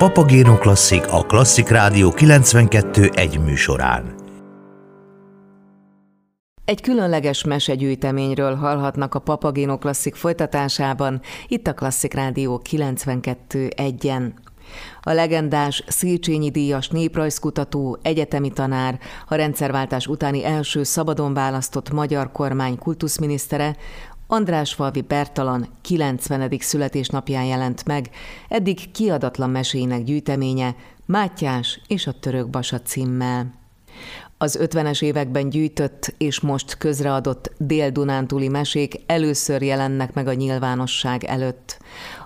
Papagéno Klasszik a Klasszik Rádió 92 egy műsorán. Egy különleges mesegyűjteményről hallhatnak a Papagéno Klasszik folytatásában, itt a Klasszik Rádió 92 egyen. A legendás Széchenyi díjas néprajzkutató, egyetemi tanár, a rendszerváltás utáni első szabadon választott magyar kormány kultuszminisztere, András Falvi Bertalan 90. születésnapján jelent meg, eddig kiadatlan meséinek gyűjteménye Mátyás és a török basa címmel. Az 50-es években gyűjtött és most közreadott dél-dunántúli mesék először jelennek meg a nyilvánosság előtt.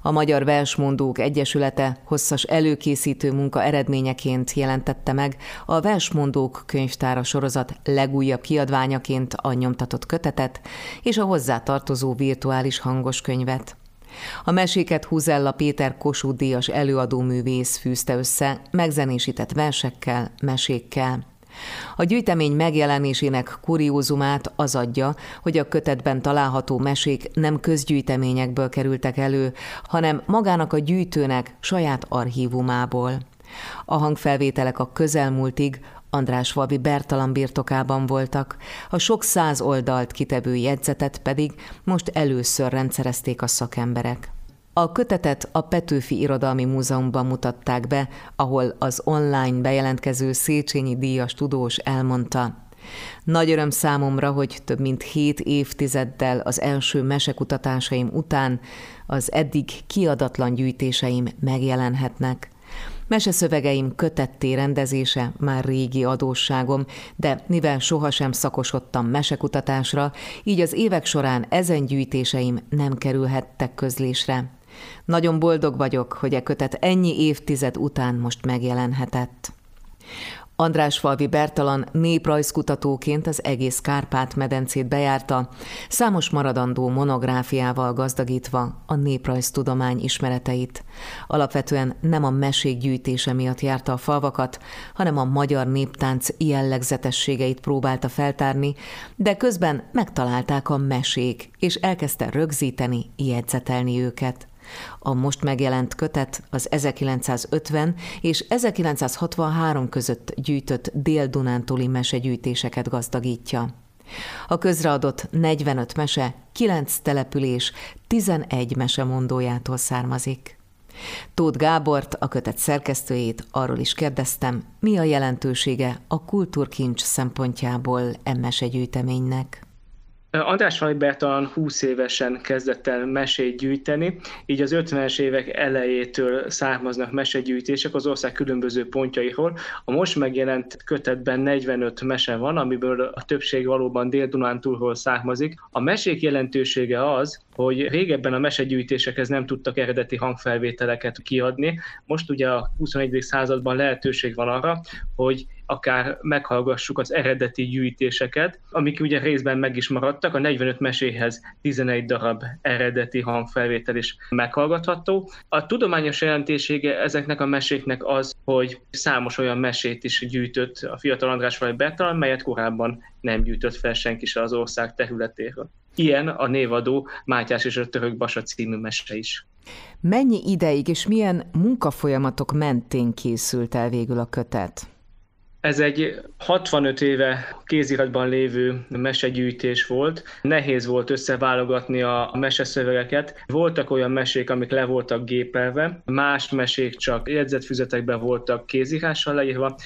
A Magyar Versmondók Egyesülete hosszas előkészítő munka eredményeként jelentette meg a Versmondók könyvtára sorozat legújabb kiadványaként a nyomtatott kötetet és a hozzátartozó virtuális hangos könyvet. A meséket Huzella Péter Kossuth Díjas előadóművész fűzte össze, megzenésített versekkel, mesékkel. A gyűjtemény megjelenésének kuriózumát az adja, hogy a kötetben található mesék nem közgyűjteményekből kerültek elő, hanem magának a gyűjtőnek saját archívumából. A hangfelvételek a közelmúltig András Valvi Bertalan birtokában voltak, a sok száz oldalt kitevő jegyzetet pedig most először rendszerezték a szakemberek. A kötetet a Petőfi Irodalmi Múzeumban mutatták be, ahol az online bejelentkező Széchenyi díjas tudós elmondta, nagy öröm számomra, hogy több mint hét évtizeddel az első mesekutatásaim után az eddig kiadatlan gyűjtéseim megjelenhetnek. Meseszövegeim kötetté rendezése már régi adósságom, de mivel sohasem szakosodtam mesekutatásra, így az évek során ezen gyűjtéseim nem kerülhettek közlésre. Nagyon boldog vagyok, hogy e kötet ennyi évtized után most megjelenhetett. András Falvi Bertalan néprajzkutatóként az egész Kárpát-medencét bejárta, számos maradandó monográfiával gazdagítva a néprajztudomány ismereteit. Alapvetően nem a mesék gyűjtése miatt járta a falvakat, hanem a magyar néptánc jellegzetességeit próbálta feltárni, de közben megtalálták a mesék, és elkezdte rögzíteni, jegyzetelni őket. A most megjelent kötet az 1950 és 1963 között gyűjtött dél-dunántúli mesegyűjtéseket gazdagítja. A közreadott 45 mese, 9 település, 11 mesemondójától származik. Tóth Gábort, a kötet szerkesztőjét arról is kérdeztem, mi a jelentősége a kultúrkincs szempontjából emmese gyűjteménynek. András talán 20 évesen kezdett el mesét gyűjteni, így az 50-es évek elejétől származnak mesegyűjtések az ország különböző pontjairól. A most megjelent kötetben 45 mese van, amiből a többség valóban Dél-Dunántúlról származik. A mesék jelentősége az, hogy régebben a mesegyűjtésekhez nem tudtak eredeti hangfelvételeket kiadni. Most ugye a 21. században lehetőség van arra, hogy akár meghallgassuk az eredeti gyűjtéseket, amik ugye részben meg is maradtak. A 45 meséhez 11 darab eredeti hangfelvétel is meghallgatható. A tudományos jelentősége ezeknek a meséknek az, hogy számos olyan mesét is gyűjtött a fiatal András vagy Bertalan, melyet korábban nem gyűjtött fel senki se az ország területéről. Ilyen a névadó Mátyás és a török Basa című mese is. Mennyi ideig és milyen munkafolyamatok mentén készült el végül a kötet? Ez egy 65 éve kéziratban lévő mesegyűjtés volt. Nehéz volt összeválogatni a meseszövegeket. Voltak olyan mesék, amik le voltak gépelve, más mesék csak jegyzetfüzetekben voltak kézírással leírva,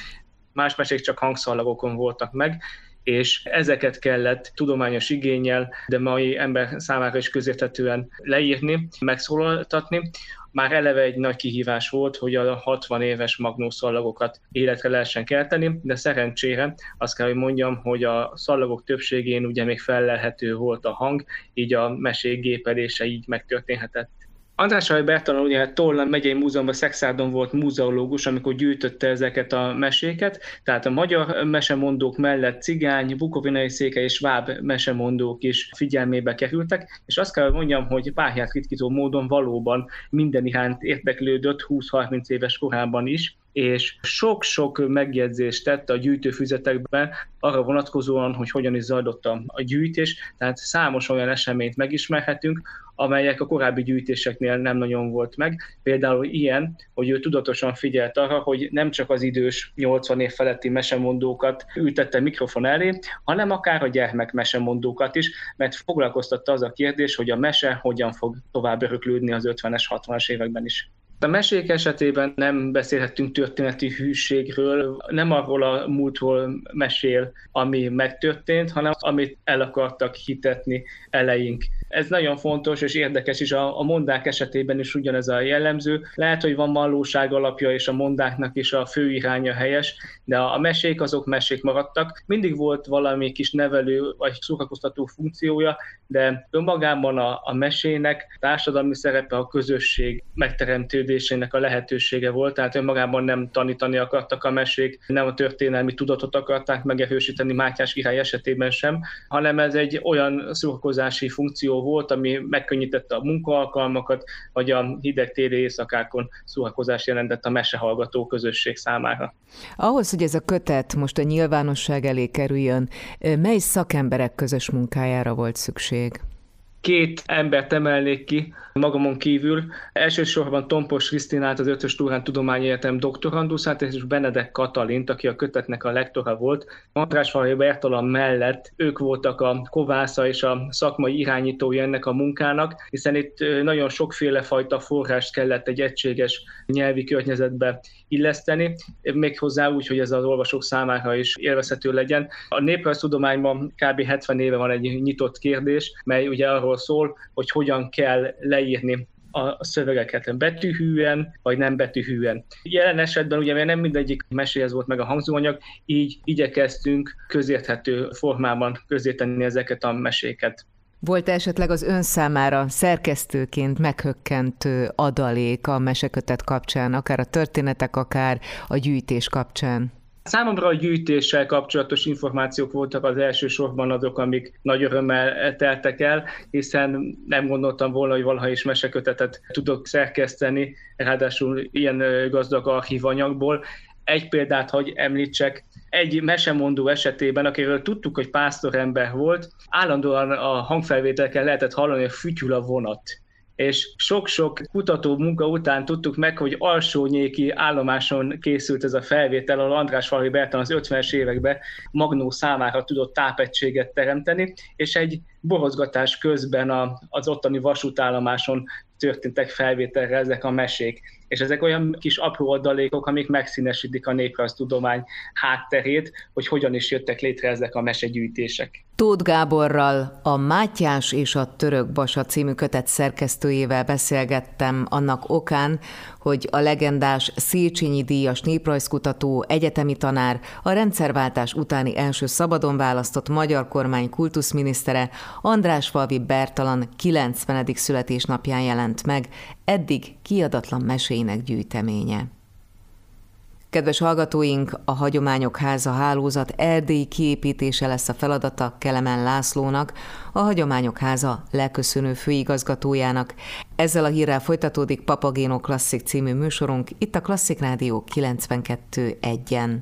más mesék csak hangszalagokon voltak meg és ezeket kellett tudományos igényel, de mai ember számára is közérthetően leírni, megszólaltatni. Már eleve egy nagy kihívás volt, hogy a 60 éves magnószallagokat életre lehessen kelteni, de szerencsére azt kell, hogy mondjam, hogy a szallagok többségén ugye még fellelhető volt a hang, így a mesék gépelése így megtörténhetett. András Aj Bertalan ugye Tollan megyei múzeumban Szexárdon volt múzeológus, amikor gyűjtötte ezeket a meséket, tehát a magyar mesemondók mellett cigány, bukovinai széke és váb mesemondók is figyelmébe kerültek, és azt kell, mondjam, hogy párját ritkító módon valóban minden iránt érdeklődött 20-30 éves korában is, és sok-sok megjegyzést tett a gyűjtőfüzetekben arra vonatkozóan, hogy hogyan is zajlott a gyűjtés, tehát számos olyan eseményt megismerhetünk, amelyek a korábbi gyűjtéseknél nem nagyon volt meg. Például ilyen, hogy ő tudatosan figyelt arra, hogy nem csak az idős 80 év feletti mesemondókat ültette mikrofon elé, hanem akár a gyermek mesemondókat is, mert foglalkoztatta az a kérdés, hogy a mese hogyan fog tovább öröklődni az 50-es, 60-as években is. A mesék esetében nem beszélhetünk történeti hűségről, nem arról a múltról mesél, ami megtörtént, hanem amit el akartak hitetni eleink. Ez nagyon fontos és érdekes is, a, a mondák esetében is ugyanez a jellemző. Lehet, hogy van valóság alapja, és a mondáknak is a fő iránya helyes, de a, mesék azok mesék maradtak. Mindig volt valami kis nevelő vagy szórakoztató funkciója, de önmagában a, a mesének társadalmi szerepe a közösség megteremtődésének a lehetősége volt, tehát önmagában nem tanítani akartak a mesék, nem a történelmi tudatot akarták megerősíteni Mátyás király esetében sem, hanem ez egy olyan szórakozási funkció volt, ami megkönnyítette a munkaalkalmakat, vagy a hideg téli éjszakákon szórakozás jelentett a mesehallgató közösség számára. Ahhoz, hogy ez a kötet most a nyilvánosság elé kerüljön, mely szakemberek közös munkájára volt szükség? két embert emelnék ki magamon kívül. Elsősorban Tompos Krisztinát, az Ötös Turán Tudományegyetem doktoranduszát, és Benedek Katalint, aki a kötetnek a lektora volt. András Falai Bertalan mellett ők voltak a kovásza és a szakmai irányítói ennek a munkának, hiszen itt nagyon sokféle fajta forrást kellett egy egységes nyelvi környezetbe illeszteni, méghozzá úgy, hogy ez az olvasók számára is élvezhető legyen. A néprajztudományban kb. 70 éve van egy nyitott kérdés, mely ugye arról szól, hogy hogyan kell leírni a szövegeket betűhűen, vagy nem betűhűen. Jelen esetben ugye nem mindegyik meséhez volt meg a hangzóanyag, így igyekeztünk közérthető formában közérteni ezeket a meséket. Volt esetleg az ön számára szerkesztőként meghökkentő adalék a mesekötet kapcsán, akár a történetek, akár a gyűjtés kapcsán? Számomra a gyűjtéssel kapcsolatos információk voltak az első sorban azok, amik nagy örömmel teltek el, hiszen nem gondoltam volna, hogy valaha is mesekötetet tudok szerkeszteni, ráadásul ilyen gazdag archívanyagból. Egy példát, hogy említsek, egy mesemondó esetében, akiről tudtuk, hogy pásztorember volt, állandóan a hangfelvételken lehetett hallani, hogy fütyül a vonat és sok-sok kutató munka után tudtuk meg, hogy alsónyéki állomáson készült ez a felvétel, ahol András Falvi Bertan az 50-es években Magnó számára tudott tápegységet teremteni, és egy borozgatás közben a, az ottani vasútállomáson történtek felvételre ezek a mesék. És ezek olyan kis apró adalékok, amik megszínesítik a néprajztudomány hátterét, hogy hogyan is jöttek létre ezek a mesegyűjtések. Tóth Gáborral, a Mátyás és a Török Basa című kötet szerkesztőjével beszélgettem annak okán, hogy a legendás Széchenyi díjas néprajzkutató, egyetemi tanár, a rendszerváltás utáni első szabadon választott magyar kormány kultuszminisztere András Falvi Bertalan 90. születésnapján jelent meg, eddig kiadatlan meséinek gyűjteménye. Kedves hallgatóink, a Hagyományok Háza hálózat erdélyi kiépítése lesz a feladata Kelemen Lászlónak, a Hagyományok Háza leköszönő főigazgatójának. Ezzel a hírrel folytatódik Papagéno Klasszik című műsorunk itt a Klasszik Rádió 92.1-en.